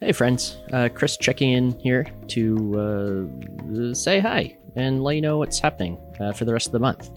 Hey, friends. Uh, Chris checking in here to uh, say hi and let you know what's happening uh, for the rest of the month.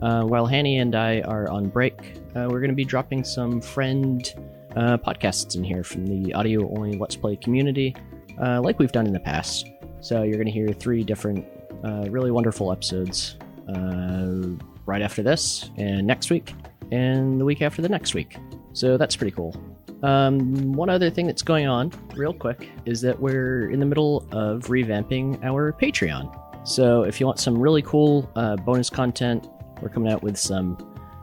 Uh, while Hanny and I are on break, uh, we're going to be dropping some friend uh, podcasts in here from the audio only Let's Play community, uh, like we've done in the past. So you're going to hear three different uh, really wonderful episodes uh, right after this, and next week, and the week after the next week. So that's pretty cool. Um, one other thing that's going on, real quick, is that we're in the middle of revamping our Patreon. So if you want some really cool uh, bonus content, we're coming out with some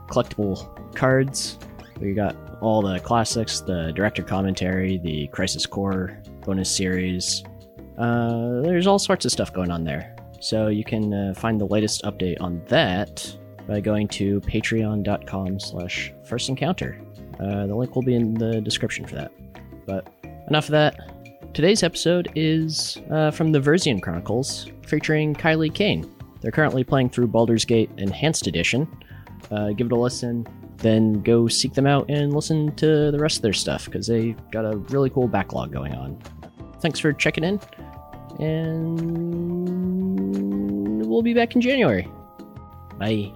collectible cards. We got all the classics, the director commentary, the Crisis Core bonus series. Uh, there's all sorts of stuff going on there. So you can uh, find the latest update on that by going to patreon.com slash first encounter. Uh, the link will be in the description for that. But enough of that. Today's episode is uh, from the Versian Chronicles, featuring Kylie Kane. They're currently playing through Baldur's Gate Enhanced Edition. Uh, give it a listen, then go seek them out and listen to the rest of their stuff because they've got a really cool backlog going on. Thanks for checking in, and we'll be back in January. Bye.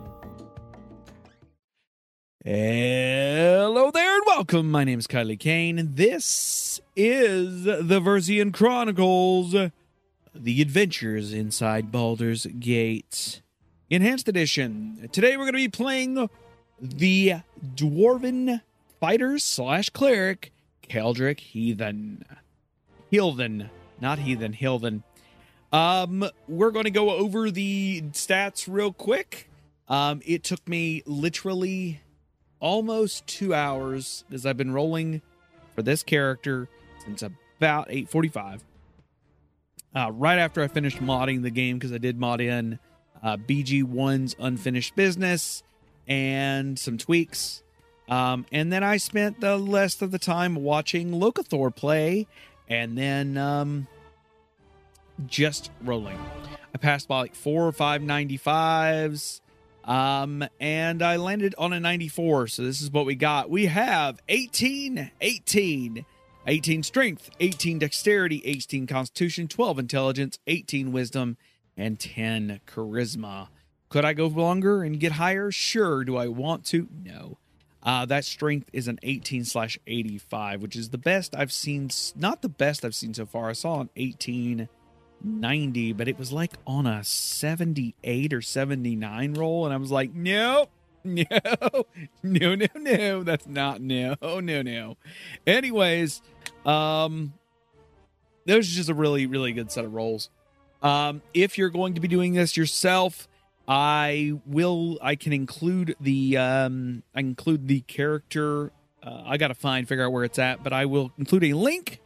Hello there and welcome. My name is Kylie Kane. This is the Versian Chronicles, the adventures inside Baldur's Gate. Enhanced Edition. Today we're going to be playing the Dwarven Fighter slash Cleric, Keldric Heathen. Heathen, not Heathen, Heathen. Um, we're going to go over the stats real quick. Um, it took me literally almost two hours as I've been rolling for this character since about 8:45. Uh, right after I finished modding the game because I did mod in uh, BG1's unfinished business and some tweaks. Um, and then I spent the rest of the time watching Locathor play and then um, just rolling. I passed by like four or five 95s. Um, and I landed on a 94. So this is what we got. We have 18, 18, 18 strength, 18 dexterity, 18 constitution, 12 intelligence, 18 wisdom, and 10 charisma. Could I go longer and get higher? Sure. Do I want to? No. Uh, that strength is an 18 slash 85, which is the best I've seen. Not the best I've seen so far. I saw an 18 90, but it was like on a 78 or 79 roll. And I was like, nope, no, no, no, no. That's not no, no, no. Anyways, um, that was just a really, really good set of rolls. Um, if you're going to be doing this yourself, I will, I can include the, um, I include the character. Uh, I got to find, figure out where it's at, but I will include a link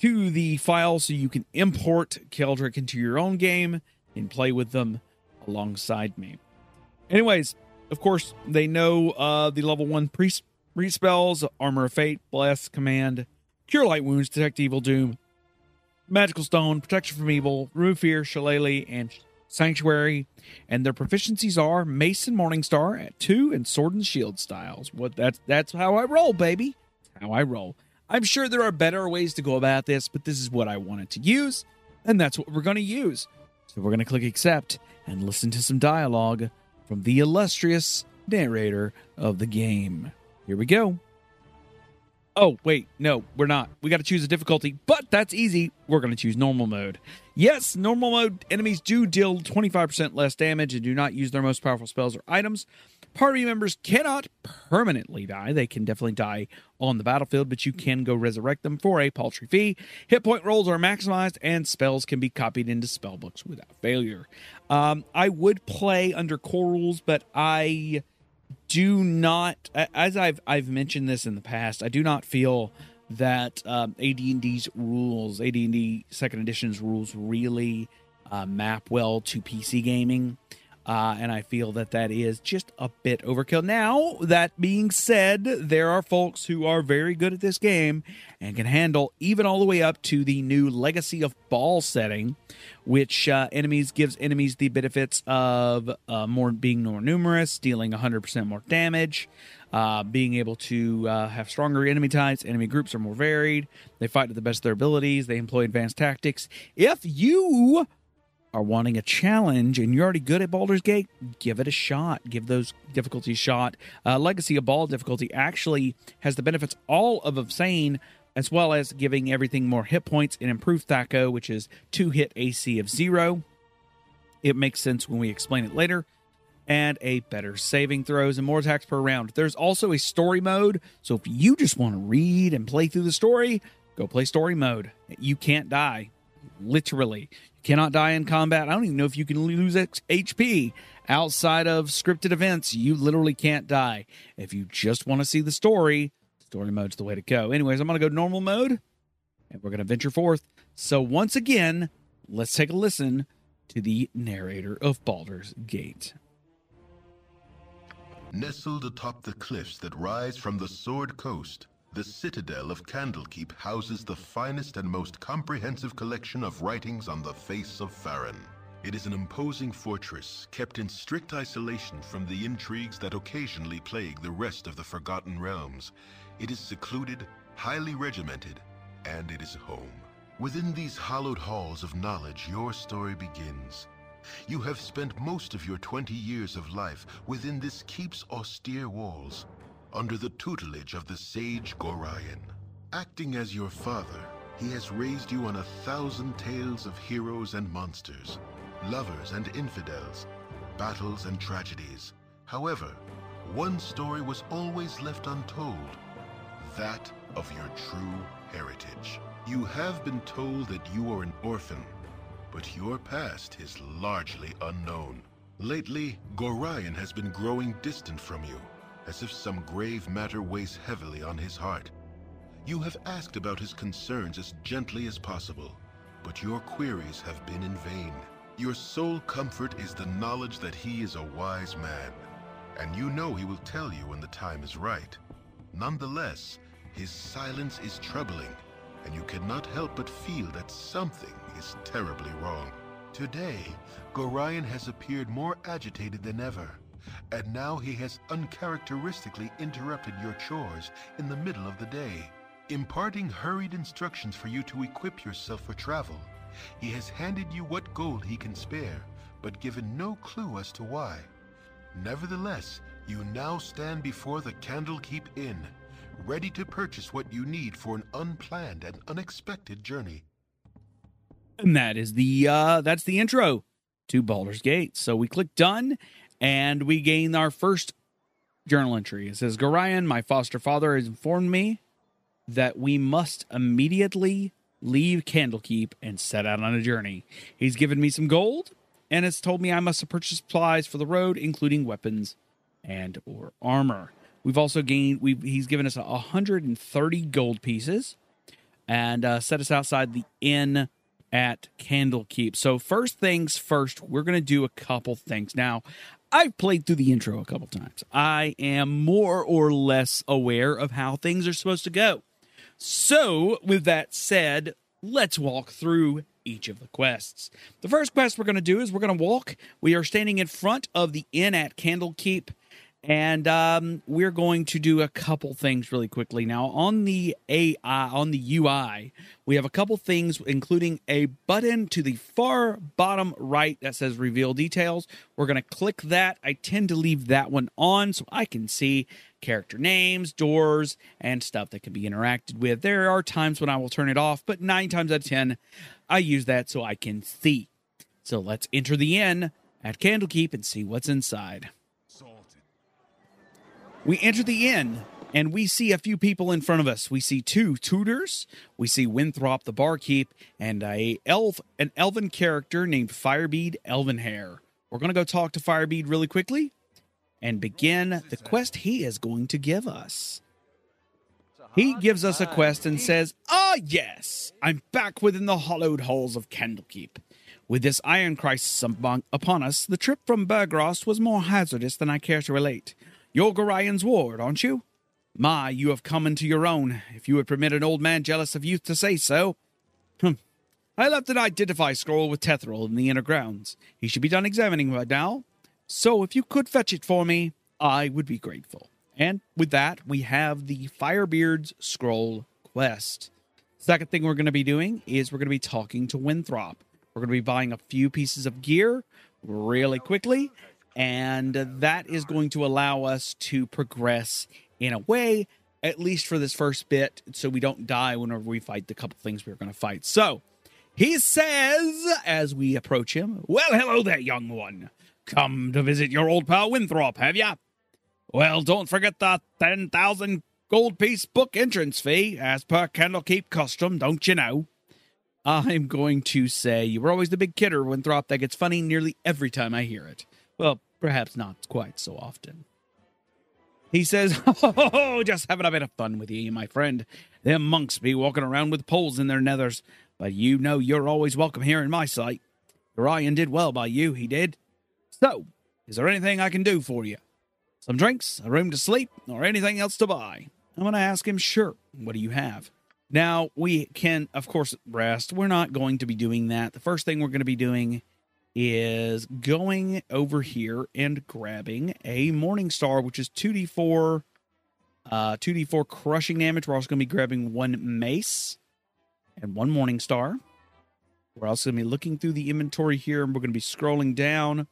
to the file so you can import Keldric into your own game and play with them alongside me. Anyways, of course, they know uh, the level one priest spells, Armor of Faith, Bless, Command, Cure Light Wounds, Detect Evil, Doom, Magical Stone, Protection from Evil, Remove Fear, Shillelagh, and Sanctuary. And their proficiencies are Mason Morningstar at two and Sword and Shield styles. What that's that's how I roll, baby. how I roll. I'm sure there are better ways to go about this, but this is what I wanted to use, and that's what we're going to use. So we're going to click accept and listen to some dialogue from the illustrious narrator of the game. Here we go. Oh, wait, no, we're not. We got to choose a difficulty, but that's easy. We're going to choose normal mode. Yes, normal mode enemies do deal 25% less damage and do not use their most powerful spells or items. Party members cannot permanently die. They can definitely die on the battlefield, but you can go resurrect them for a paltry fee. Hit point rolls are maximized, and spells can be copied into spellbooks without failure. Um, I would play under core rules, but I do not, as I've I've mentioned this in the past, I do not feel that um, AD&D's rules, AD&D Second Edition's rules, really uh, map well to PC gaming. Uh, and I feel that that is just a bit overkill. Now, that being said, there are folks who are very good at this game and can handle even all the way up to the new Legacy of Bhaal setting, which uh, enemies gives enemies the benefits of uh, more being more numerous, dealing 100% more damage, uh, being able to uh, have stronger enemy types. Enemy groups are more varied. They fight to the best of their abilities. They employ advanced tactics. If you are wanting a challenge and you're already good at Baldur's Gate, give it a shot. Give those difficulties shot. Uh, Legacy of Bhaal difficulty actually has the benefits all of Obscene, as well as giving everything more hit points and improved THAC0, which is two hit AC of zero. It makes sense when we explain it later. And a better saving throws and more attacks per round. There's also a story mode, so if you just want to read and play through the story, go play story mode. You can't die literally. You cannot die in combat. I don't even know if you can lose HP outside of scripted events. You literally can't die. If you just want to see the story, story mode's the way to go. Anyways, I'm going to go normal mode and we're going to venture forth. So, once again, let's take a listen to the narrator of Baldur's Gate. Nestled atop the cliffs that rise from the Sword Coast, the Citadel of Candlekeep houses the finest and most comprehensive collection of writings on the face of Faerûn. It is an imposing fortress, kept in strict isolation from the intrigues that occasionally plague the rest of the Forgotten Realms. It is secluded, highly regimented, and it is home. Within these hallowed halls of knowledge, your story begins. You have spent most of your 20 years of life within this keep's austere walls, under the tutelage of the sage Gorion. Acting as your father, he has raised you on a thousand tales of heroes and monsters, lovers and infidels, battles and tragedies. However, one story was always left untold, that of your true heritage. You have been told that you are an orphan, but your past is largely unknown. Lately, Gorion has been growing distant from you, as if some grave matter weighs heavily on his heart. You have asked about his concerns as gently as possible, but your queries have been in vain. Your sole comfort is the knowledge that he is a wise man, and you know he will tell you when the time is right. Nonetheless, his silence is troubling, and you cannot help but feel that something is terribly wrong. Today, Gorion has appeared more agitated than ever, and now he has uncharacteristically interrupted your chores in the middle of the day, imparting hurried instructions for you to equip yourself for travel. He has handed you what gold he can spare, but given no clue as to why. Nevertheless, you now stand before the Candlekeep Inn, ready to purchase what you need for an unplanned and unexpected journey. And that is the uh that's the intro to Baldur's Gate. So we click done and we gain our first journal entry. It says Gorion, my foster father, has informed me that we must immediately leave Candlekeep and set out on a journey. He's given me some gold and has told me I must purchase supplies for the road, including weapons and or armor. We've also gained. We've he's given us 130 gold pieces and uh, set us outside the inn at Candlekeep. So first things first, we're gonna do a couple things. Now, I've played through the intro a couple times. I am more or less aware of how things are supposed to go. So, with that said, let's walk through each of the quests. The first quest we're going to do is we're going to walk. We are standing in front of the inn at Candlekeep and um, we're going to do a couple things really quickly now on the AI on the UI. We have a couple things, including a button to the far bottom right that says "Reveal Details." We're going to click that. I tend to leave that one on so I can see character names, doors, and stuff that can be interacted with. There are times when I will turn it off, but nine times out of ten, I use that so I can see. So let's enter the inn at Candlekeep and see what's inside. We enter the inn and we see a few people in front of us. We see two tutors. We see Winthrop the barkeep and a elf, an elven character named Firebead Elvenhair. We're to go talk to Firebead really quickly and begin the quest he is going to give us. He gives us a quest and says, Ah, yes, I'm back within the hollowed halls of Candlekeep. With this iron crisis upon us, the trip from Beregost was more hazardous than I care to relate. You're Gorion's ward, aren't you? My, you have come into your own, if you would permit an old man jealous of youth to say so. Hm. I left an identify scroll with Tethril in the inner grounds. He should be done examining by now. So if you could fetch it for me, I would be grateful. And with that, we have the Firebead's Scroll quest. Second thing we're going to be doing is we're going to be talking to Winthrop. We're going to be buying a few pieces of gear really quickly, and that is going to allow us to progress in a way, at least for this first bit, so we don't die whenever we fight the couple things we're going to fight. So, he says as we approach him, Well, hello there, young one. Come to visit your old pal Winthrop, have ya? Well, don't forget the 10,000 gold piece book entrance fee, as per Candlekeep custom, don't you know? I'm going to say you were always the big kidder, Winthrop. That gets funny nearly every time I hear it. Well, perhaps not quite so often. He says, Oh, just having a bit of fun with you, my friend. Them monks be walking around with poles in their nethers, but you know you're always welcome here in my sight. Ryan did well by you, he did. So, is there anything I can do for you? Some drinks, a room to sleep, or anything else to buy? I'm going to ask him, Sure, what do you have? Now, we can, of course, rest. We're not going to be doing that. The first thing we're going to be doing is going over here and grabbing a Morning Star, which is 2d4, uh, 2d4 crushing damage. We're also going to be grabbing one mace and one Morning Star. We're also going to be looking through the inventory here, and we're going to be scrolling down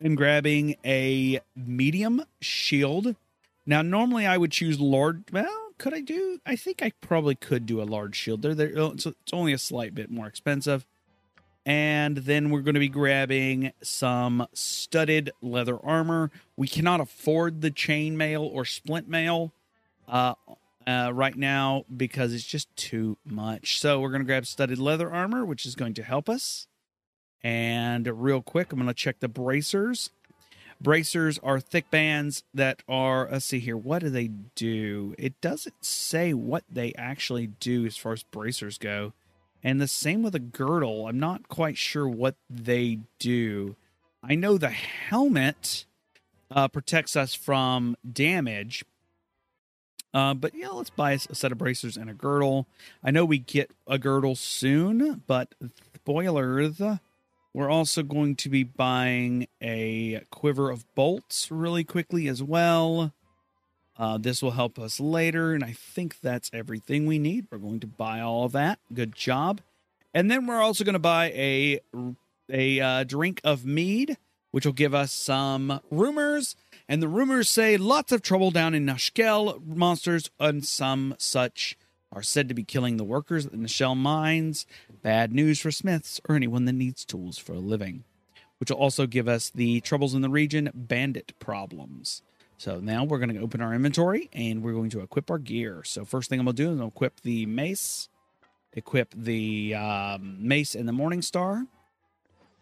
and grabbing a medium shield. Now, normally I would choose Lord. Well, could I do? I think I probably could do a large shield. There, there. It's, it's only a slight bit more expensive. And then we're going to be grabbing some studded leather armor. We cannot afford the chain mail or splint mail uh, uh, right now because it's just too much. So we're going to grab studded leather armor, which is going to help us. And real quick, I'm going to check the bracers. Bracers are thick bands that are, let's see here, what do they do? It doesn't say what they actually do as far as bracers go. And the same with a girdle. I'm not quite sure what they do. I know the helmet uh, protects us from damage. Uh, but yeah, let's buy a set of bracers and a girdle. I know we get a girdle soon, but spoilers, we're also going to be buying a quiver of bolts really quickly as well. Uh, this will help us later, and I think that's everything we need. We're going to buy all of that. Good job. And then we're also going to buy a a uh, drink of mead, which will give us some rumors. And the rumors say lots of trouble down in Nashkel. Monsters and some such are said to be killing the workers in the shell mines. Bad news for smiths or anyone that needs tools for a living. Which will also give us the troubles in the region, bandit problems. So now we're going to open our inventory and we're going to equip our gear. So first thing I'm going to do is I'll equip the mace, equip the um, mace and the Morning Star,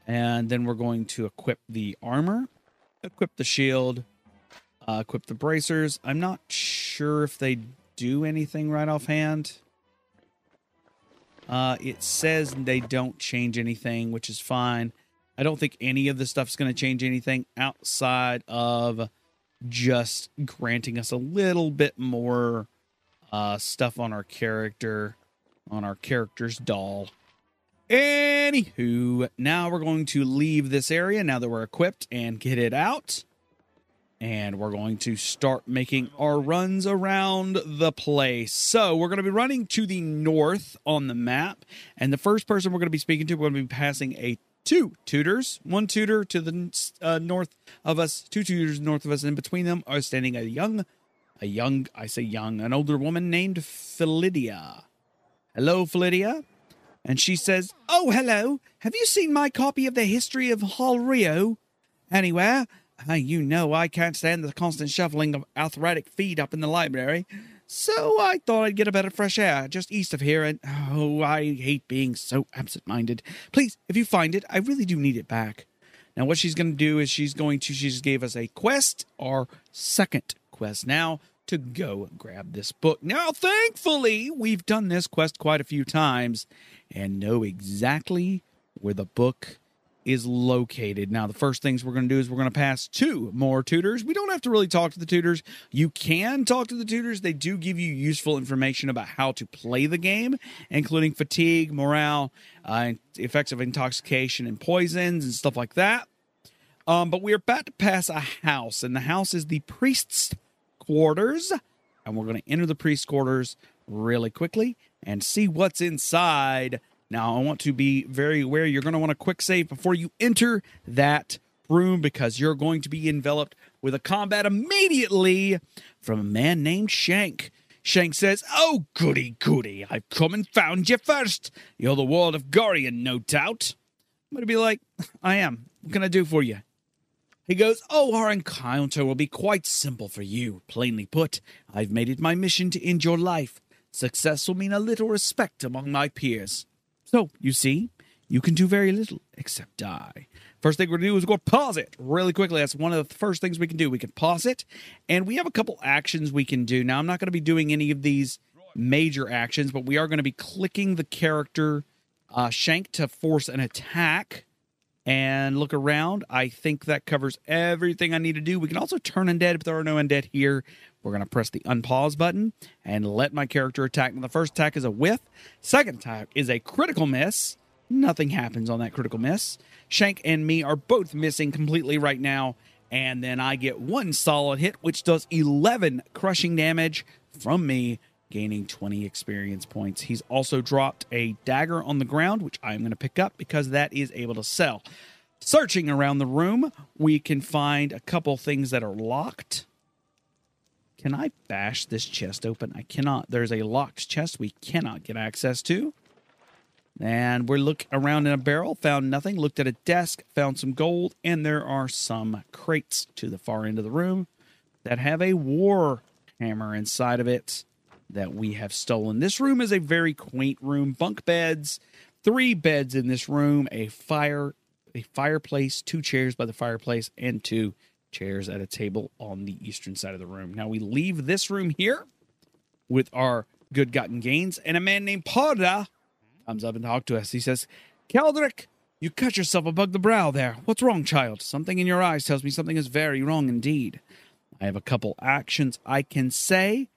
and then we're going to equip the armor, equip the shield, uh, equip the bracers. I'm not sure if they do anything right offhand. Uh, it says they don't change anything, which is fine. I don't think any of the stuff's going to change anything outside of just granting us a little bit more uh, stuff on our character, on our character's doll. Anywho, now we're going to leave this area now that we're equipped and get it out. And we're going to start making our runs around the place. So we're going to be running to the north on the map. And the first person we're going to be speaking to, we're going to be passing a two tutors, one tutor to the uh, north of us, two tutors north of us, and between them are standing a young, a young, I say young, an older woman named Philidia. Hello, Philidia. And she says, Oh, hello. Have you seen my copy of the history of Halruaa anywhere? Uh, you know I can't stand the constant shuffling of arthritic feet up in the library. So I thought I'd get a bit of fresh air just east of here, and oh, I hate being so absent minded. Please, if you find it, I really do need it back. Now, what she's going to do is she's going to, she just gave us a quest, our second quest now, to go grab this book. Now, thankfully, we've done this quest quite a few times and know exactly where the book is located. Now, the first things we're going to do is we're going to pass two more tutors. We don't have to really talk to the tutors. You can talk to the tutors. They do give you useful information about how to play the game, including fatigue, morale, uh, effects of intoxication and poisons and stuff like that. Um, but we're about to pass a house, and the house is the priest's quarters. And we're going to enter the priest's quarters really quickly and see what's inside now, I want to be very aware you're going to want a quick save before you enter that room because you're going to be enveloped with a combat immediately from a man named Shank. Shank says, Oh, goody, goody, I've come and found you first. You're the world of Gorion, no doubt. I'm going to be like, I am. What can I do for you? He goes, Oh, our encounter will be quite simple for you. Plainly put, I've made it my mission to end your life. Success will mean a little respect among my peers. So, you see, you can do very little except die. First thing we're going to do is go pause it really quickly. That's one of the first things we can do. We can pause it, and we have a couple actions we can do. Now, I'm not going to be doing any of these major actions, but we are going to be clicking the character uh, Shank to force an attack and look around. I think that covers everything I need to do. We can also turn undead if there are no undead here. We're going to press the unpause button and let my character attack. And the first attack is a whiff. Second attack is a critical miss. Nothing happens on that critical miss. Shank and me are both missing completely right now. And then I get one solid hit, which does 11 crushing damage from me, gaining 20 experience points. He's also dropped a dagger on the ground, which I'm going to pick up because that is able to sell. Searching around the room, we can find a couple things that are locked. Can I bash this chest open? I cannot. There's a locked chest we cannot get access to. And we're looking around in a barrel, found nothing. Looked at a desk, found some gold, and there are some crates to the far end of the room that have a war hammer inside of it that we have stolen. This room is a very quaint room. Bunk beds, three beds in this room, a fire, a fireplace, two chairs by the fireplace, and two chairs at a table on the eastern side of the room. Now we leave this room here with our good gotten gains, and a man named Parda comes up and talks to us. He says, Keldrick, you cut yourself above the brow there. What's wrong, child? Something in your eyes tells me something is very wrong indeed. I have a couple actions I can say,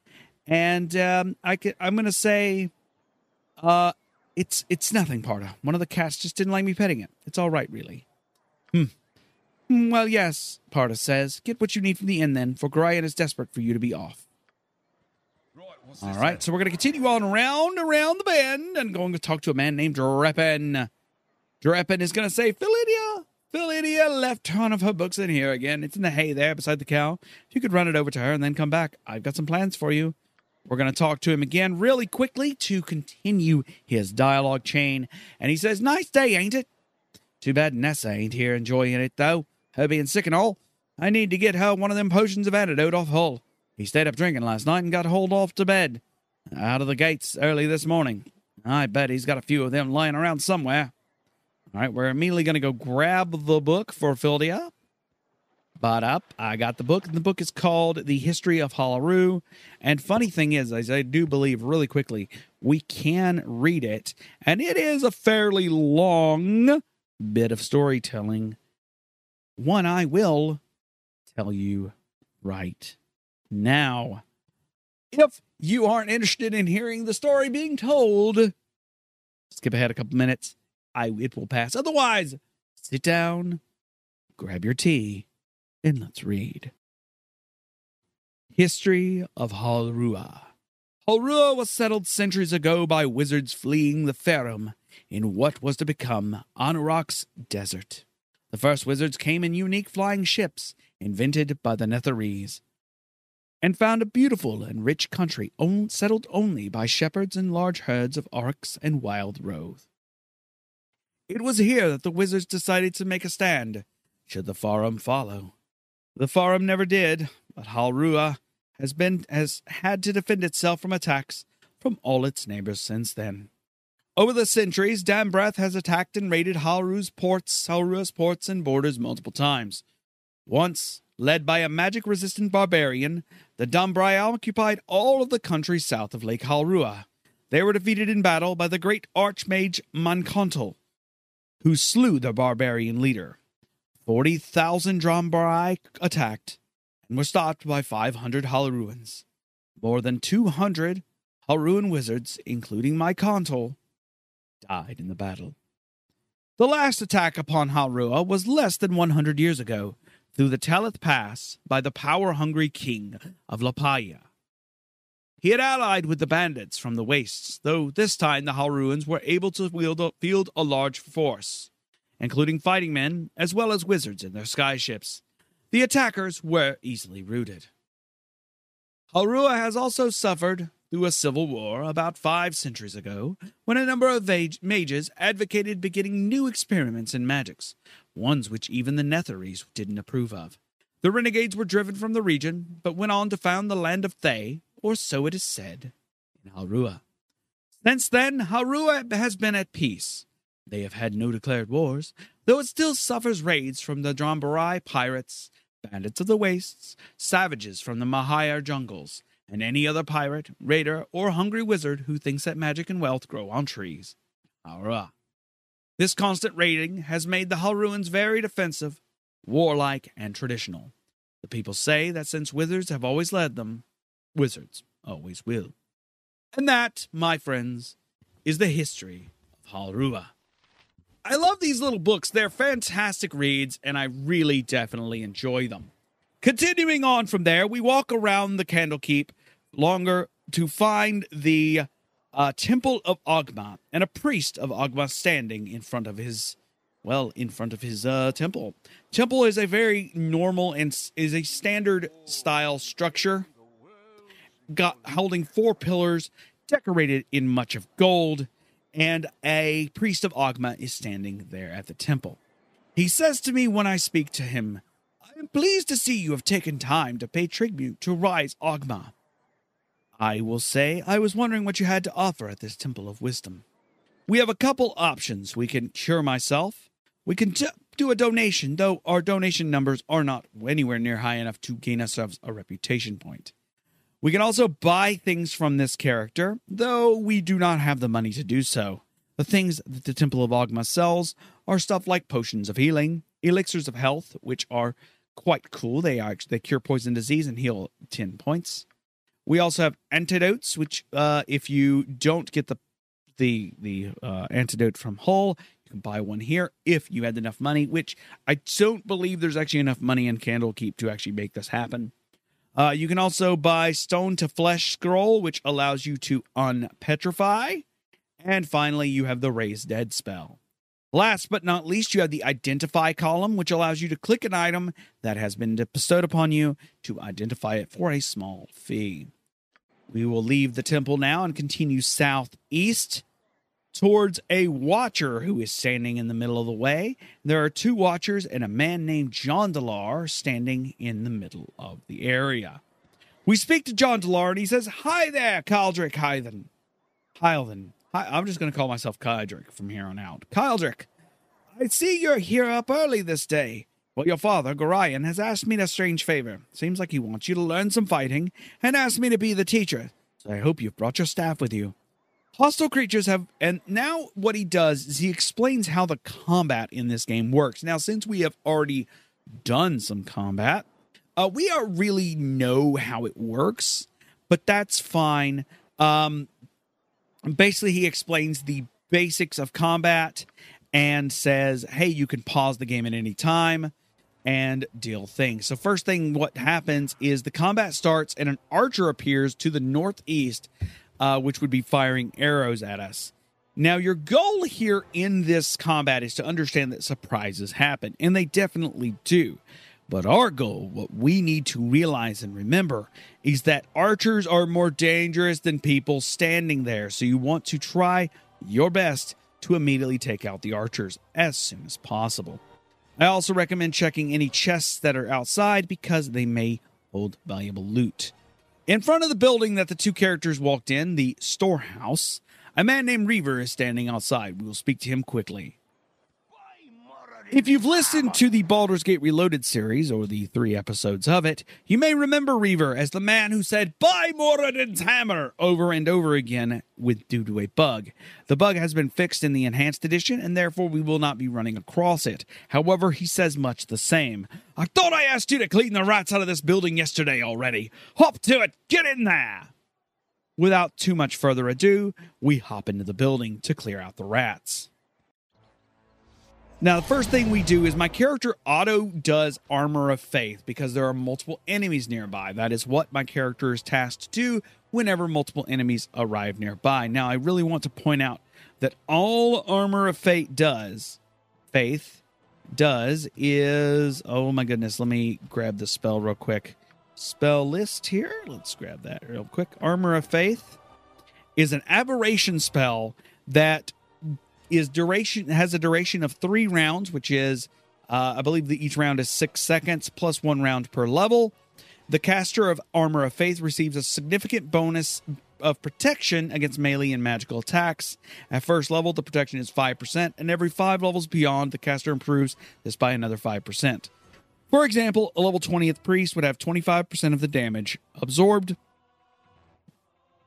and um, I can, I'm going to say, uh, it's it's nothing, Parda. One of the cats just didn't like me petting it. It's all right, really. Hmm. Hmm, well, yes, Parda says. Get what you need from the inn then, for Gorion is desperate for you to be off. Right, All right, so we're going to continue on around around the bend and going to talk to a man named Dreppen. Dreppen is going to say, Philidia, Philidia left one of her books in here again. It's in the hay there beside the cow. If you could run it over to her and then come back, I've got some plans for you. We're going to talk to him again really quickly to continue his dialogue chain. And he says, Nice day, ain't it? Too bad Nessa ain't here enjoying it, though her being sick and all. I need to get her one of them potions of antidote off Hull. He stayed up drinking last night and got hauled off to bed. Out of the gates early this morning. I bet he's got a few of them lying around somewhere. All right, we're immediately going to go grab the book for Fildia. But up, I got the book, and the book is called The History of Halaru. And funny thing is, as I do believe really quickly, we can read it, and it is a fairly long bit of storytelling one I will tell you right now. If you aren't interested in hearing the story being told, skip ahead a couple minutes. I it will pass. Otherwise, sit down, grab your tea, and let's read. History of Halruaa. Halruaa was settled centuries ago by wizards fleeing the Phaerimm in what was to become Anauroch's desert. The first wizards came in unique flying ships invented by the Netherese and found a beautiful and rich country owned, settled only by shepherds and large herds of orcs and wild roes. It was here that the wizards decided to make a stand, should the Phaerimm follow. The Phaerimm never did, but Halruaa has been has had to defend itself from attacks from all its neighbors since then. Over the centuries, Dambrath has attacked and raided Halru's ports, Halruaa's ports and borders multiple times. Once, led by a magic resistant barbarian, the Dombrai occupied all of the country south of Lake Halruaa. They were defeated in battle by the great archmage Mankontal, who slew the barbarian leader. 40,000 Drombarai attacked and were stopped by 500 Halaruans. More than 200 Halruan wizards, including my consul, died in the battle. The last attack upon Halruaa was less than 100 years ago through the Talith Pass by the power hungry king of Lapaya. He had allied with the bandits from the wastes, though this time the Halruans were able to a, field a large force, including fighting men as well as wizards in their skyships. The attackers were easily routed. Halrua has also suffered a civil war about five centuries ago, when a number of mages advocated beginning new experiments in magics, ones which even the Netherese didn't approve of. The renegades were driven from the region, but went on to found the land of Thay, or so it is said, in Halruaa. Since then, Halruaa has been at peace. They have had no declared wars, though it still suffers raids from the Drombarai pirates, bandits of the wastes, savages from the Mahayar jungles, and any other pirate, raider, or hungry wizard who thinks that magic and wealth grow on trees. Halruaa. This constant raiding has made the Halruans very defensive, warlike, and traditional. The people say that since wizards have always led them, wizards always will. And that, my friends, is the history of Halruaa. I love these little books. They're fantastic reads, and I really definitely enjoy them. Continuing on from there, we walk around the Candlekeep longer to find the uh, Temple of Oghma and a priest of Oghma standing in front of his, well, in front of his uh, temple. Temple is a very normal and is a standard style structure, got holding four pillars, decorated in much of gold, and a priest of Oghma is standing there at the temple. He says to me when I speak to him, I am pleased to see you have taken time to pay tribute to Rise Oghma. I will say I was wondering what you had to offer at this Temple of Wisdom. We have a couple options. We can cure myself. We can t- do a donation, though our donation numbers are not anywhere near high enough to gain ourselves a reputation point. We can also buy things from this character, though we do not have the money to do so. The things that the Temple of Oghma sells are stuff like potions of healing, elixirs of health, which are quite cool. They are they cure poison disease and heal ten points. We also have antidotes, which uh, if you don't get the the the uh, antidote from Hull, you can buy one here if you had enough money. Which I don't believe there's actually enough money in Candlekeep to actually make this happen. Uh, you can also buy Stone to Flesh Scroll, which allows you to unpetrify. And finally, you have the Raise Dead spell. Last but not least, you have the identify column, which allows you to click an item that has been bestowed upon you to identify it for a small fee. We will leave the temple now and continue southeast towards a watcher who is standing in the middle of the way. There are two watchers and a man named Jondalar standing in the middle of the area. We speak to Jondalar and he says, Hi there, Caldric Hythen. Hythen. Hi, I'm just going to call myself Kydrick from here on out. Kydrick, I see you're here up early this day. Well, your father, Gorion, has asked me a strange favor. Seems like he wants you to learn some fighting and asked me to be the teacher. So I hope you've brought your staff with you. Hostile creatures have, and now what he does is he explains how the combat in this game works. Now, since we have already done some combat, uh, we don't really know how it works, but that's fine. Um, basically he explains the basics of combat and says, "Hey, you can pause the game at any time." and deal things. So, first thing, what happens is the combat starts and an archer appears to the northeast, uh, which would be firing arrows at us. Now, your goal here in this combat is to understand that surprises happen, and they definitely do. But our goal, what we need to realize and remember, is that archers are more dangerous than people standing there. So you want to try your best to immediately take out the archers as soon as possible. I also recommend checking any chests that are outside because they may hold valuable loot. In front of the building that the two characters walked in, the storehouse, a man named Reaver is standing outside. We will speak to him quickly. If you've listened to the Baldur's Gate Reloaded series, or the three episodes of it, you may remember Reaver as the man who said, Buy Moradin's hammer over and over again with due to a bug. The bug has been fixed in the Enhanced Edition, and therefore we will not be running across it. However, he says much the same. I thought I asked you to clean the rats out of this building yesterday already. Hop to it, get in there! Without too much further ado, we hop into the building to clear out the rats. Now, the first thing we do is my character auto does Armor of Faith because there are multiple enemies nearby. That is what my character is tasked to do whenever multiple enemies arrive nearby. Now, I really want to point out that all Armor of Faith does, Faith does, is oh my goodness, let me grab the spell real quick. Spell list here. Let's grab that real quick. Armor of Faith is an abjuration spell that is duration has a duration of three rounds, which is uh, I believe that each round is six seconds plus one round per level. The caster of Armor of Faith receives a significant bonus of protection against melee and magical attacks. At first level, the protection is 5%, and every five levels beyond, the caster improves this by another 5%. For example, a level 20th priest would have 25% of the damage absorbed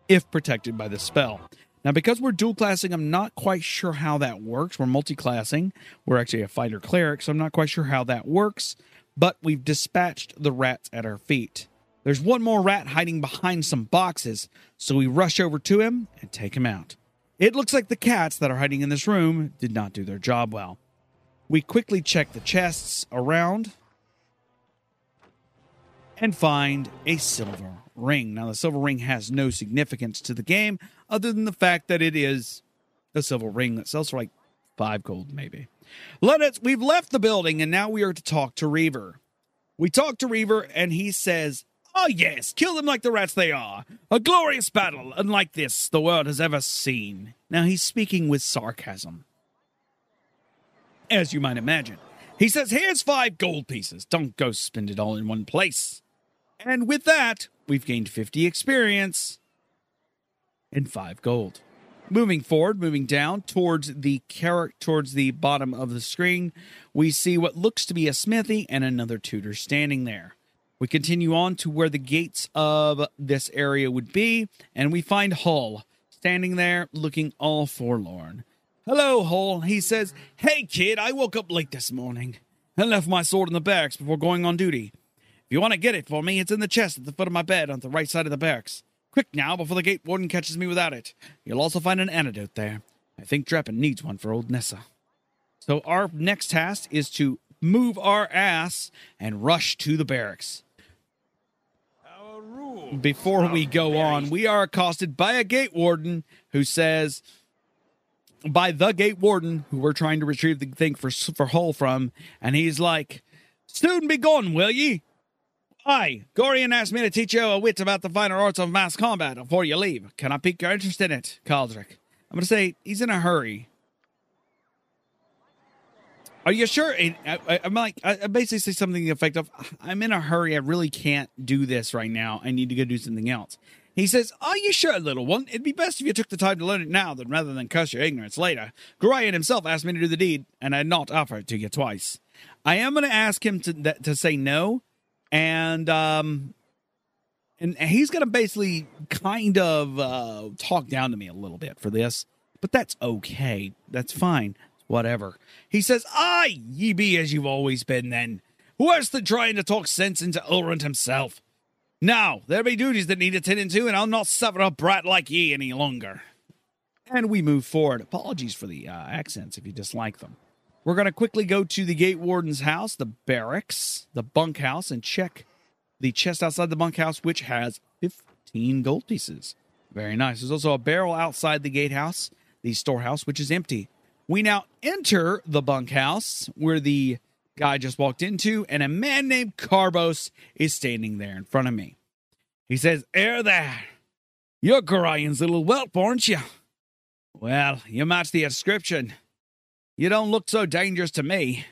if protected by the spell. Now, because we're dual classing, I'm not quite sure how that works. We're multi classing. We're actually a fighter cleric, so I'm not quite sure how that works. But we've dispatched the rats at our feet. There's one more rat hiding behind some boxes, so we rush over to him and take him out. It looks like the cats that are hiding in this room did not do their job well. We quickly check the chests around and find a silver ring. Now, the silver ring has no significance to the game other than the fact that it is a silver ring that sells for like five gold, maybe. Let us, we've left the building and now we are to talk to Reaver. We talk to Reaver and he says, Oh, yes, kill them like the rats they are. A glorious battle, unlike this the world has ever seen. Now, he's speaking with sarcasm, as you might imagine. He says, Here's five gold pieces. Don't go spend it all in one place. And with that, we've gained 50 experience and 5 gold. Moving forward, moving down towards the character towards the bottom of the screen, we see what looks to be a smithy and another tutor standing there. We continue on to where the gates of this area would be, and we find Hull standing there looking all forlorn. Hello, Hull. He says, Hey, kid, I woke up late this morning and left my sword in the barracks before going on duty. If you want to get it for me, it's in the chest at the foot of my bed on the right side of the barracks. Quick now, before the gate warden catches me without it. You'll also find an antidote there. I think Dreppen needs one for old Nessa. So our next task is to move our ass and rush to the barracks. Before we go on, we are accosted by a gate warden who says, by the gate warden who we're trying to retrieve the thing for for Hull from, and he's like, "Soon be gone, will ye? Hi, Gorion asked me to teach you a wit about the finer arts of mass combat before you leave. Can I pique your interest in it, Caldric? I'm going to say he's in a hurry. Are you sure? Uh, uh, uh, I, am like, I basically say something to the effect of, I'm in a hurry. I really can't do this right now. I need to go do something else. He says, Are you sure, little one? It'd be best if you took the time to learn it now than rather than curse your ignorance later. Gorion himself asked me to do the deed, and I had not offered to you twice. I am going to ask him to, to say no and um and he's gonna basically kind of uh talk down to me a little bit for this but that's okay. That's fine. Whatever. He says aye ye be as you've always been then. Worse than trying to talk sense into Ulraunt himself? Now there be duties that need attending to and i'll not suffer a brat like ye any longer. And we move forward. Apologies for the uh, accents if you dislike them we're going to quickly go to the gate warden's house, the barracks, the bunkhouse, and check the chest outside the bunkhouse, which has 15 gold pieces. Very nice. There's also a barrel outside the gatehouse, the storehouse, which is empty. We now enter the bunkhouse where the guy just walked into, and a man named Carbos is standing there in front of me. He says, Air there. You're Gorion's little whelp, aren't you? Well, you match the description. You don't look so dangerous to me.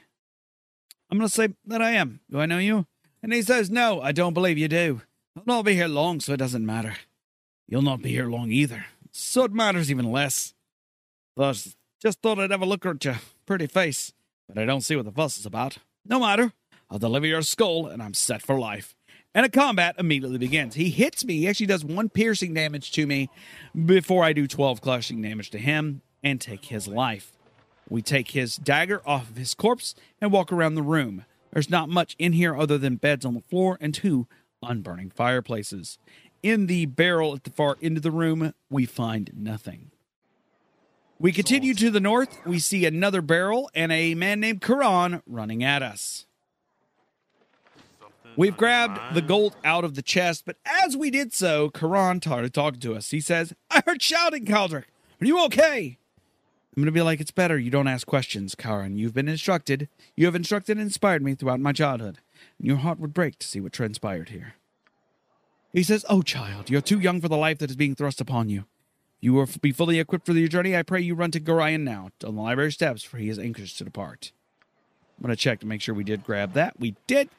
I'm going to say that I am. Do I know you? And he says, No, I don't believe you do. I'll not be here long, so it doesn't matter. You'll not be here long either. So it matters even less. Thus, just thought I'd have a look at your pretty face. but I don't see what the fuss is about. No matter. I'll deliver your skull, and I'm set for life. And a combat immediately begins. He hits me. He actually does one piercing damage to me before I do 12 crushing damage to him and take his life. We take his dagger off of his corpse and walk around the room. There's not much in here other than beds on the floor and two unburning fireplaces. In the barrel at the far end of the room, we find nothing. We continue to the north. We see another barrel and a man named Karan running at us. We've grabbed the gold out of the chest, but as we did so, Karan started talking to us. He says, I heard shouting, Kaldrick. Are you okay? I'm going to be like, it's better you don't ask questions, Karin. You've been instructed. You have instructed and inspired me throughout my childhood. And your heart would break to see what transpired here. He says, Oh, child, you're too young for the life that is being thrust upon you. You will be fully equipped for your journey. I pray you run to Gorion now, on the library steps, for he is anxious to depart. I'm going to check to make sure we did grab that. We did.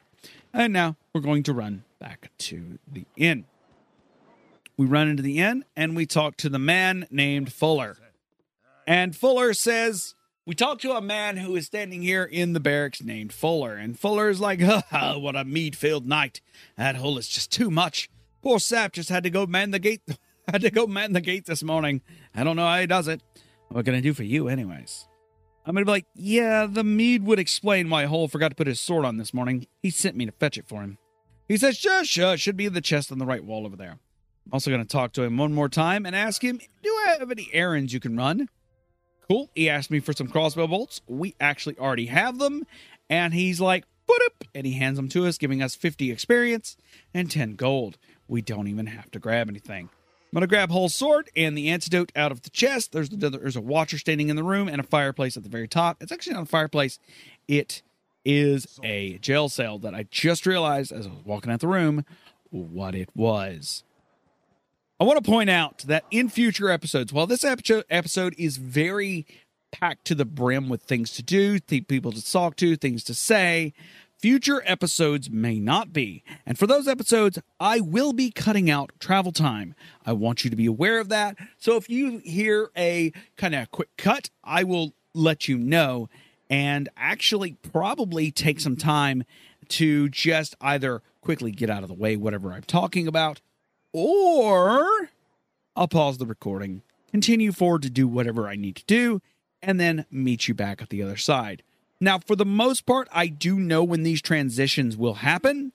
And now we're going to run back to the inn. We run into the inn and we talk to the man named Fuller. And Fuller says, We talked to a man who is standing here in the barracks named Fuller. And Fuller is like, ha ha, what a mead filled night. That Hull is just too much. Poor Sap just had to go man the gate. had to go man the gate this morning. I don't know how he does it. What can I do for you, anyways? I'm gonna be like, yeah, the mead would explain why Hull forgot to put his sword on this morning. He sent me to fetch it for him. He says, sure, sure, it should be in the chest on the right wall over there. I'm also gonna talk to him one more time and ask him, do I have any errands you can run? Cool. He asked me for some crossbow bolts. We actually already have them. And he's like, put up, and he hands them to us, giving us 50 experience and 10 gold. We don't even have to grab anything. I'm gonna grab Hull's sword and the antidote out of the chest. There's there's a watcher standing in the room and a fireplace at the very top. It's actually not a fireplace. It is a jail cell that I just realized as I was walking out the room what it was. I want to point out that in future episodes, while this episode is very packed to the brim with things to do, people to talk to, things to say, Future episodes may not be. And for those episodes, I will be cutting out travel time. I want you to be aware of that. So if you hear a kind of quick cut, I will let you know and actually probably take some time to just either quickly get out of the way, whatever I'm talking about, or I'll pause the recording, continue forward to do whatever I need to do, and then meet you back at the other side. Now, for the most part, I do know when these transitions will happen,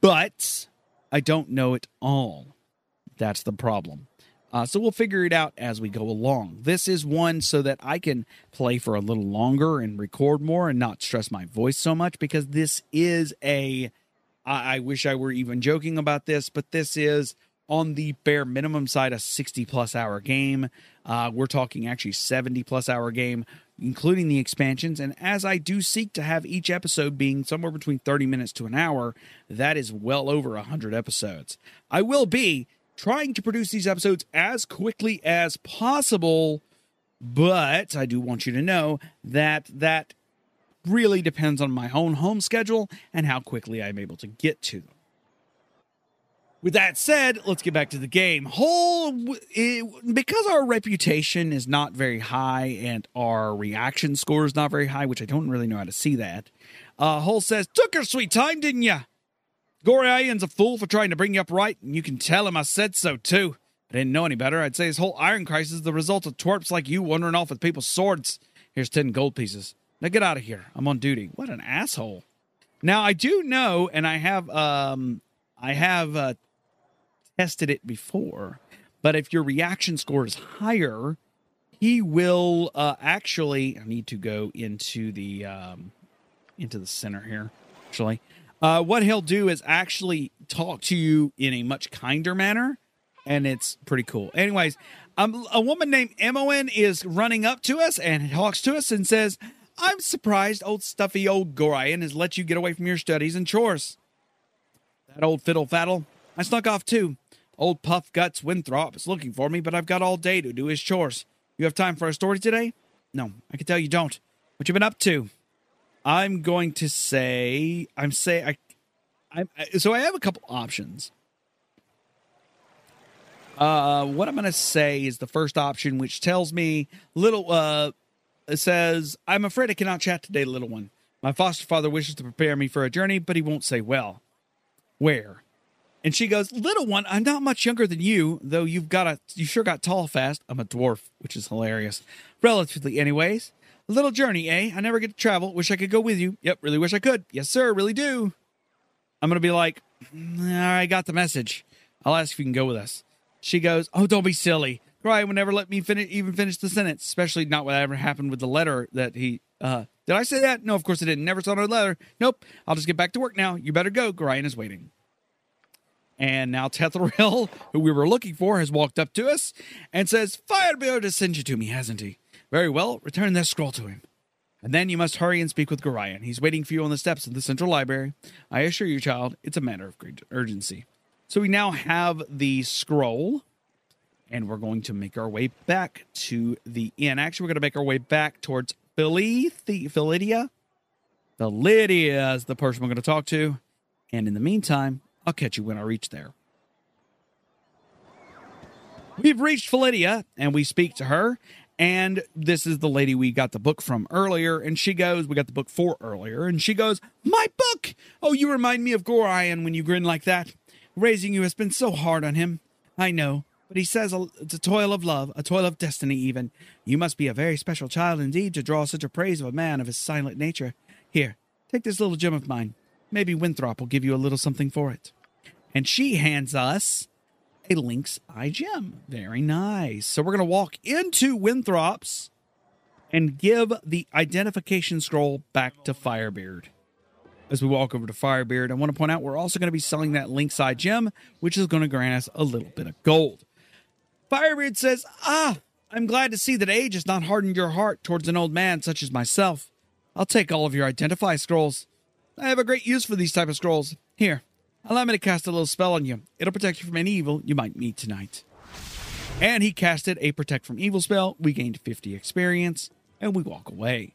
but I don't know it all. That's the problem. Uh, so we'll figure it out as we go along. This is one so that I can play for a little longer and record more and not stress my voice so much because this is a. I, I wish I were even joking about this, but this is on the bare minimum side a 60 plus hour game. Uh, we're talking actually 70 plus hour game including the expansions. And as I do seek to have each episode being somewhere between 30 minutes to an hour, that is well over 100 episodes. I will be trying to produce these episodes as quickly as possible, but I do want you to know that that really depends on my own home schedule and how quickly I'm able to get to them. With that said, let's get back to the game. Hull because our reputation is not very high and our reaction score is not very high, which I don't really know how to see that. Uh, Hull says, "Took her sweet time, didn't ya? Gorion's a fool for trying to bring you up right, and you can tell him I said so too. I didn't know any better. I'd say his whole iron crisis is the result of twerps like you wandering off with people's swords. Here's ten gold pieces. Now get out of here. I'm on duty. What an asshole. Now I do know, and I have um I have uh, tested it before. But if your reaction score is higher, he will uh, actually. I need to go into the um, into the center here. Actually, uh, what he'll do is actually talk to you in a much kinder manner, and it's pretty cool. Anyways, um, a woman named Mon is running up to us and talks to us and says, "I'm surprised old stuffy old Gorion has let you get away from your studies and chores." That old fiddle faddle. I snuck off too. Old Puff Guts Winthrop is looking for me, but I've got all day to do his chores. You have time for a story today? No, I can tell you don't. What you been up to? I'm going to say I'm say I, I so I have a couple options. Uh, what I'm going to say is the first option, which tells me little uh, says, I'm afraid I cannot chat today, little one. My foster father wishes to prepare me for a journey, but he won't say well. Where? And she goes, Little one, I'm not much younger than you, though you've got a you sure got tall fast. I'm a dwarf, which is hilarious. Relatively, anyways. A little journey, eh? I never get to travel. Wish I could go with you. Yep, really wish I could. Yes, sir, really do. I'm gonna be like, I got the message. I'll ask if you can go with us. She goes, Oh, don't be silly. Gorion would never let me finish even finish the sentence, especially not whatever happened with the letter that he uh did I say that? No, of course I didn't. Never saw no letter. Nope. I'll just get back to work now. You better go. Gorion is waiting. And now Tethtoril, who we were looking for, has walked up to us and says, Firebead has sent you to me, hasn't he? Very well, return that scroll to him. And then you must hurry and speak with Gorion. He's waiting for you on the steps of the central library. I assure you, child, it's a matter of great urgency. So we now have the scroll, and we're going to make our way back to the inn. Actually, we're going to make our way back towards Philly, Phylydia. Phylydia is the person we're going to talk to. And in the meantime, I'll catch you when I reach there. We've reached Phylydia, and we speak to her. And this is the lady we got the book from earlier. And she goes, We got the book for earlier. And she goes, My book! Oh, you remind me of Gorion when you grin like that. Raising you has been so hard on him. I know. But he says it's a toil of love, a toil of destiny, even. You must be a very special child indeed to draw such a praise of a man of his silent nature. Here, take this little gem of mine. Maybe Winthrop will give you a little something for it. And she hands us a Lynx Eye gem. Very nice. So we're going to walk into Winthrop's and give the identification scroll back to Firebead. As we walk over to Firebead, I want to point out we're also going to be selling that Lynx Eye gem, which is going to grant us a little bit of gold. Firebead says, Ah, I'm glad to see that age has not hardened your heart towards an old man such as myself. I'll take all of your identify scrolls. I have a great use for these type of scrolls. Here, allow me to cast a little spell on you. It'll protect you from any evil you might meet tonight. And he casted a protect from evil spell. We gained 50 experience, and we walk away.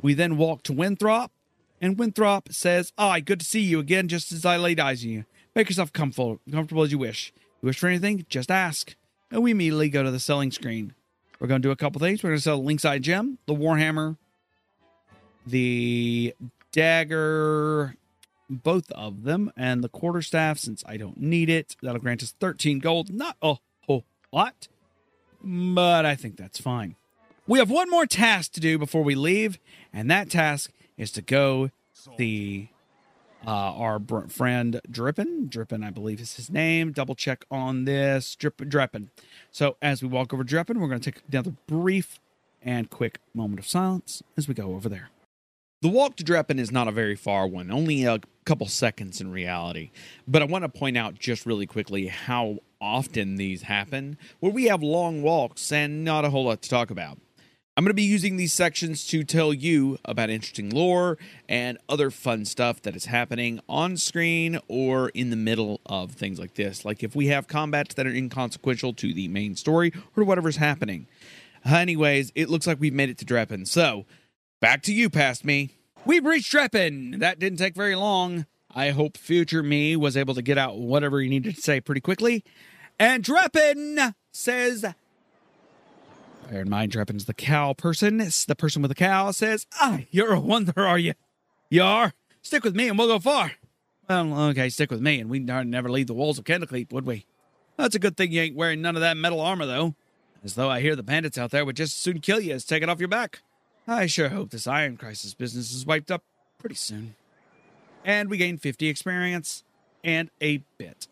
We then walk to Winthrop, and Winthrop says, Ah, good to see you again, just as I laid eyes on you. Make yourself comfortable, comfortable as you wish. You wish for anything? Just ask. And we immediately go to the selling screen. We're going to do a couple things. We're going to sell the Lynx Eye Gem, the Warhammer, the dagger, both of them, and the quarterstaff since I don't need it. That'll grant us 13 gold. Not a whole lot, but I think that's fine. We have one more task to do before we leave, and that task is to go the uh, our br- friend Dreppin. Dreppin, I believe is his name. Double check on this. Drip, Dreppin. So as we walk over Dreppin, we're going to take another brief and quick moment of silence as we go over there. The walk to Dreppin is not a very far one, only a couple seconds in reality. But I want to point out just really quickly how often these happen, where we have long walks and not a whole lot to talk about. I'm going to be using these sections to tell you about interesting lore and other fun stuff that is happening on screen or in the middle of things like this. Like if we have combats that are inconsequential to the main story or whatever's happening. Anyways, it looks like we've made it to Dreppin. So, back to you, past me. We've reached Dreppin. That didn't take very long. I hope future me was able to get out whatever he needed to say pretty quickly. And Dreppin says, in mind, Dreppin's the cow person. It's the person with the cow says, Ah, you're a wonder, are you? You are? Stick with me and we'll go far. Well, okay, stick with me and we'd never leave the walls of Candlekeep, would we? That's a good thing you ain't wearing none of that metal armor, though. As though I hear the bandits out there would just as soon kill you as take it off your back. I sure hope this Iron Crisis business is wiped up pretty soon. And we gain 50 experience and a bit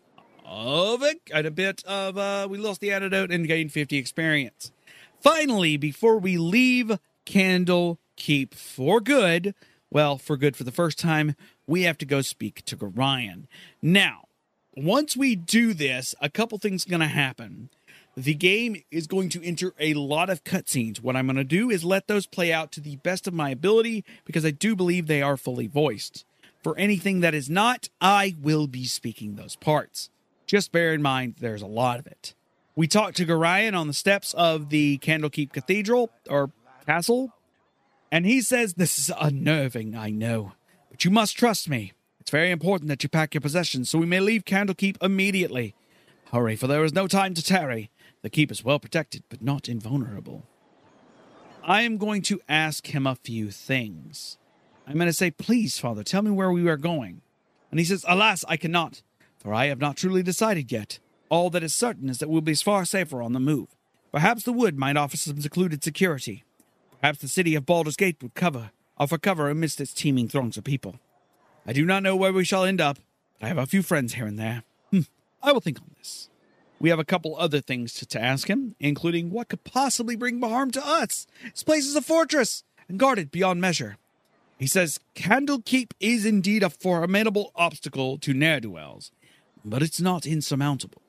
of it, and a bit of, uh, we lost the antidote and gained 50 experience. Finally, before we leave Candle Keep for good, well, for good for the first time, we have to go speak to Gorion. Now, once we do this, a couple things are going to happen the game is going to enter a lot of cutscenes. What I'm going to do is let those play out to the best of my ability because I do believe they are fully voiced. For anything that is not, I will be speaking those parts. Just bear in mind, there's a lot of it. We talked to Gorion on the steps of the Candlekeep Cathedral or castle, and he says this is unnerving, I know, but you must trust me. It's very important that you pack your possessions so we may leave Candlekeep immediately. Hurry, for there is no time to tarry. The keep is well protected, but not invulnerable. I am going to ask him a few things. I'm going to say, Please, Father, tell me where we are going. And he says, Alas, I cannot, for I have not truly decided yet. All that is certain is that we'll be far safer on the move. Perhaps the wood might offer some secluded security. Perhaps the city of Baldur's Gate would cover, offer cover amidst its teeming throngs of people. I do not know where we shall end up, but I have a few friends here and there. Hm, I will think on this. We have a couple other things to, to ask him, including what could possibly bring harm to us. This place is a fortress and guarded beyond measure. He says Candlekeep is indeed a formidable obstacle to ne'er do wells, but it's not insurmountable.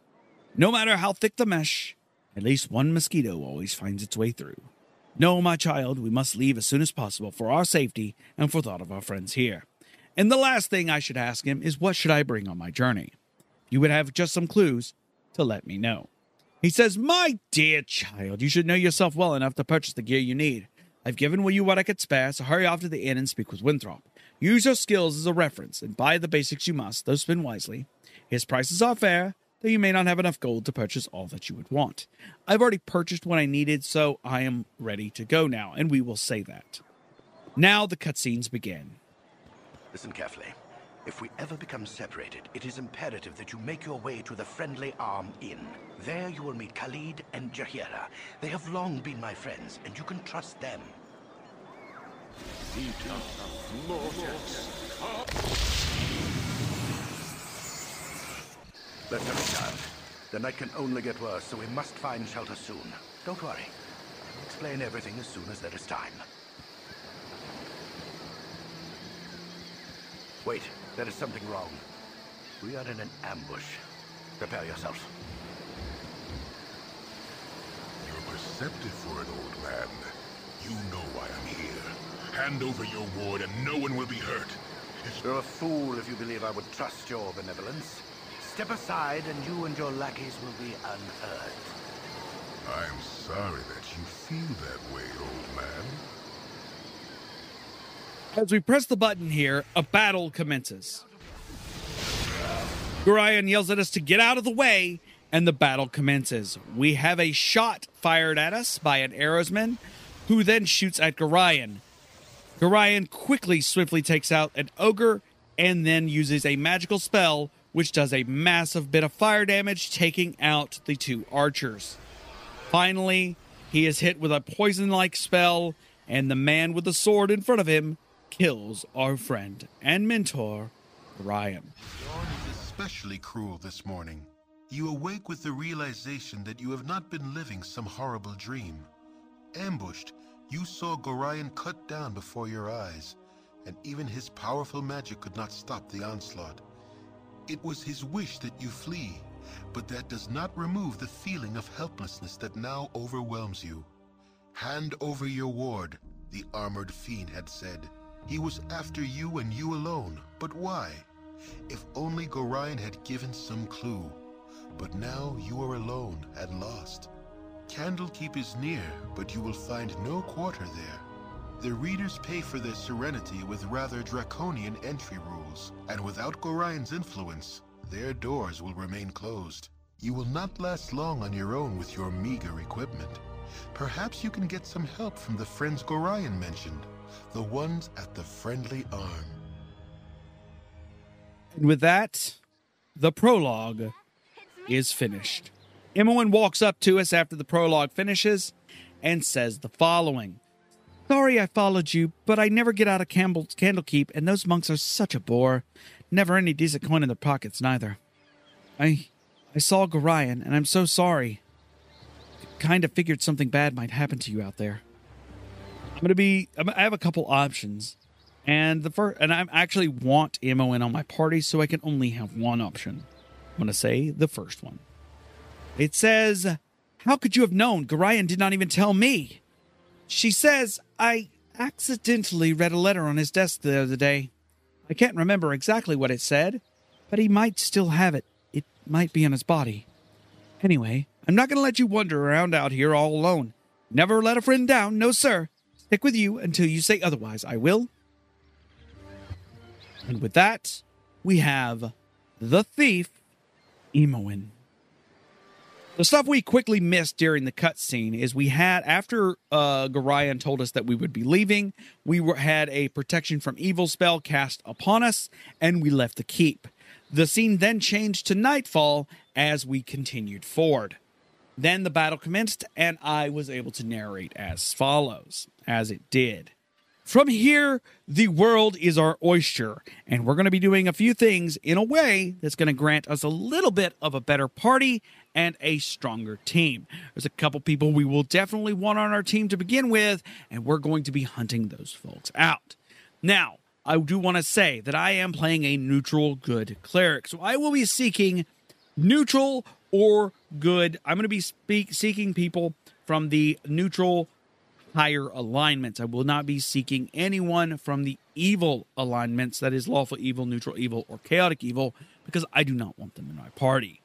No matter how thick the mesh, at least one mosquito always finds its way through. No, my child, we must leave as soon as possible for our safety and for thought of our friends here. And the last thing I should ask him is what should I bring on my journey? You would have just some clues to let me know. He says, My dear child, you should know yourself well enough to purchase the gear you need. I've given you what I could spare, so hurry off to the inn and speak with Winthrop. Use your skills as a reference, and buy the basics you must, though spend wisely. His prices are fair, though you may not have enough gold to purchase all that you would want. I've already purchased what I needed, so I am ready to go now, and we will say that. Now the cutscenes begin. Listen carefully. If we ever become separated, it is imperative that you make your way to the Friendly Arm Inn. There you will meet Khalid and Jaheira. They have long been my friends, and you can trust them. Let's hurry, child. The night can only get worse, so we must find shelter soon. Don't worry. I'll explain everything as soon as there is time. Wait, there is something wrong. We are in an ambush. Prepare yourself. You're perceptive for an old man. You know why I'm here. Hand over your ward and no one will be hurt. You're a fool if you believe I would trust your benevolence. Step aside and you and your lackeys will be unhurt. I'm sorry that you feel that way, old man. As we press the button here, a battle commences. Gorion yells at us to get out of the way, and the battle commences. We have a shot fired at us by an arrowsman, who then shoots at Gorion. Gorion quickly, swiftly takes out an ogre and then uses a magical spell, which does a massive bit of fire damage, taking out the two archers. Finally, he is hit with a poison like spell, and the man with the sword in front of him kills our friend and mentor, Gorion. Dawn is especially cruel this morning. You awake with the realization that you have not been living some horrible dream. Ambushed, you saw Gorion cut down before your eyes, and even his powerful magic could not stop the onslaught. It was his wish that you flee, but that does not remove the feeling of helplessness that now overwhelms you. Hand over your ward, the armored fiend had said. He was after you and you alone, but why? If only Gorion had given some clue. But now you are alone and lost. Candlekeep is near, but you will find no quarter there. The readers pay for their serenity with rather draconian entry rules, and without Gorion's influence, their doors will remain closed. You will not last long on your own with your meager equipment. Perhaps you can get some help from the friends Gorion mentioned, the ones at the Friendly Arm. And with that, the prologue is finished. Imoen walks up to us after the prologue finishes and says the following Sorry I followed you, but I never get out of Campbell's Candlekeep, and those monks are such a bore. Never any decent coin in their pockets, neither. I I saw Gorion, and I'm so sorry. Kind of figured something bad might happen to you out there. I'm gonna be. I have a couple options, and the first, and I actually want Imoen on my party, so I can only have one option. I'm gonna say the first one. It says, "How could you have known? Gorion did not even tell me." She says, "I accidentally read a letter on his desk the other day. I can't remember exactly what it said, but he might still have it. It might be on his body." Anyway, I'm not going to let you wander around out here all alone. Never let a friend down, no sir. Stick with you until you say otherwise. I will. And with that, we have the thief, Imoen. The stuff we quickly missed during the cutscene is we had after uh, Gorion told us that we would be leaving, we were, had a protection from evil spell cast upon us, and we left the keep. The scene then changed to nightfall as we continued forward. Then the battle commenced, and I was able to narrate as follows, as it did. From here, the world is our oyster, and we're going to be doing a few things in a way that's going to grant us a little bit of a better party and a stronger team. There's a couple people we will definitely want on our team to begin with, and we're going to be hunting those folks out. Now, I do want to say that I am playing a neutral good cleric, so I will be seeking neutral or good. I'm going to be speak, seeking people from the neutral higher alignments. I will not be seeking anyone from the evil alignments, that is, lawful evil, neutral evil, or chaotic evil, because I do not want them in my party.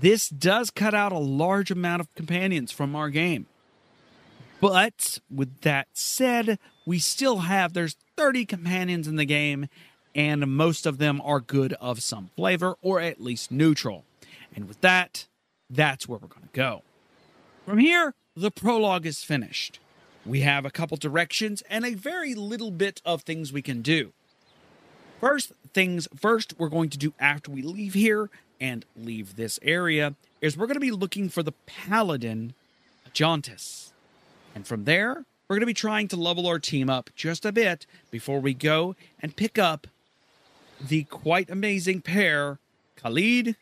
This does cut out a large amount of companions from our game. But with that said, we still have there's 30 companions in the game, and most of them are good of some flavor or at least neutral. And with that, that's where we're going to go. From here, the prologue is finished. We have a couple directions and a very little bit of things we can do. First things first, we're going to do after we leave here and leave this area is we're going to be looking for the paladin Ajantis. And from there, we're going to be trying to level our team up just a bit before we go and pick up the quite amazing pair Khalid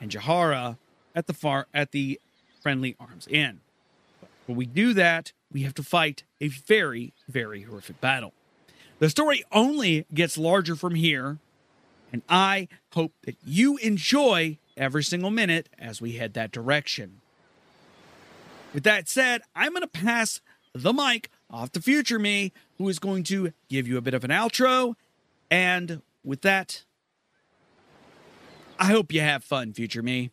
and Jaheira at the far at the friendly arms inn. But When we do that, we have to fight a very, very horrific battle. The story only gets larger from here, and I hope that you enjoy every single minute as we head that direction. With that said, I'm going to pass the mic off to future me, who is going to give you a bit of an outro. And with that, I hope you have fun, future me.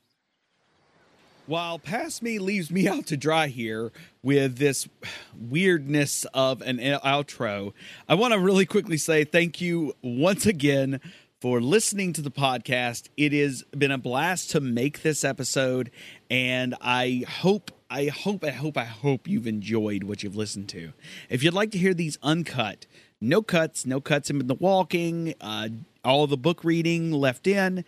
While past me leaves me out to dry here with this weirdness of an outro, I want to really quickly say thank you once again for listening to the podcast. It has been a blast to make this episode, and I hope, I hope, I hope, I hope you've enjoyed what you've listened to. If you'd like to hear these uncut, no cuts, no cuts in the walking, uh, all the book reading left in,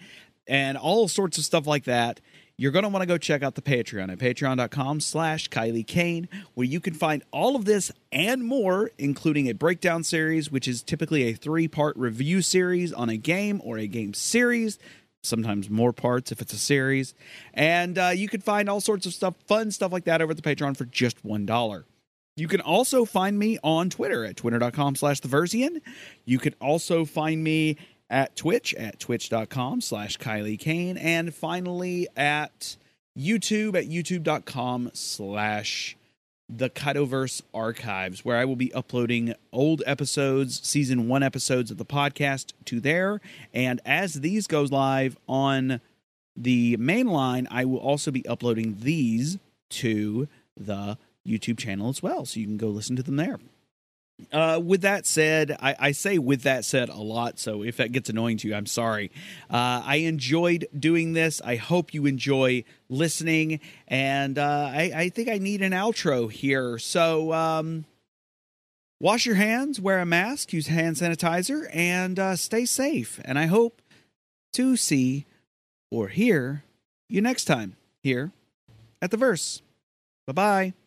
and all sorts of stuff like that you're going to want to go check out the Patreon at patreon.com slash Kylie Kane, where you can find all of this and more, including a breakdown series, which is typically a three-part review series on a game or a game series, sometimes more parts if it's a series. And uh, you can find all sorts of stuff, fun stuff like that over at the Patreon for just $1. You can also find me on Twitter at twitter.com slash the You can also find me at Twitch at twitch.com slash Kylie Kane, and finally at YouTube at youtube.com slash the Kytoverse Archives, where I will be uploading old episodes, season one episodes of the podcast to there. And as these goes live on the main line, I will also be uploading these to the YouTube channel as well. So you can go listen to them there. Uh, with that said, I, I, say with that said a lot, so if that gets annoying to you, I'm sorry. Uh, I enjoyed doing this. I hope you enjoy listening, and uh, I, I, think I need an outro here. So, um, wash your hands, wear a mask, use hand sanitizer, and uh, stay safe. And I hope to see or hear you next time here at the verse. Bye bye.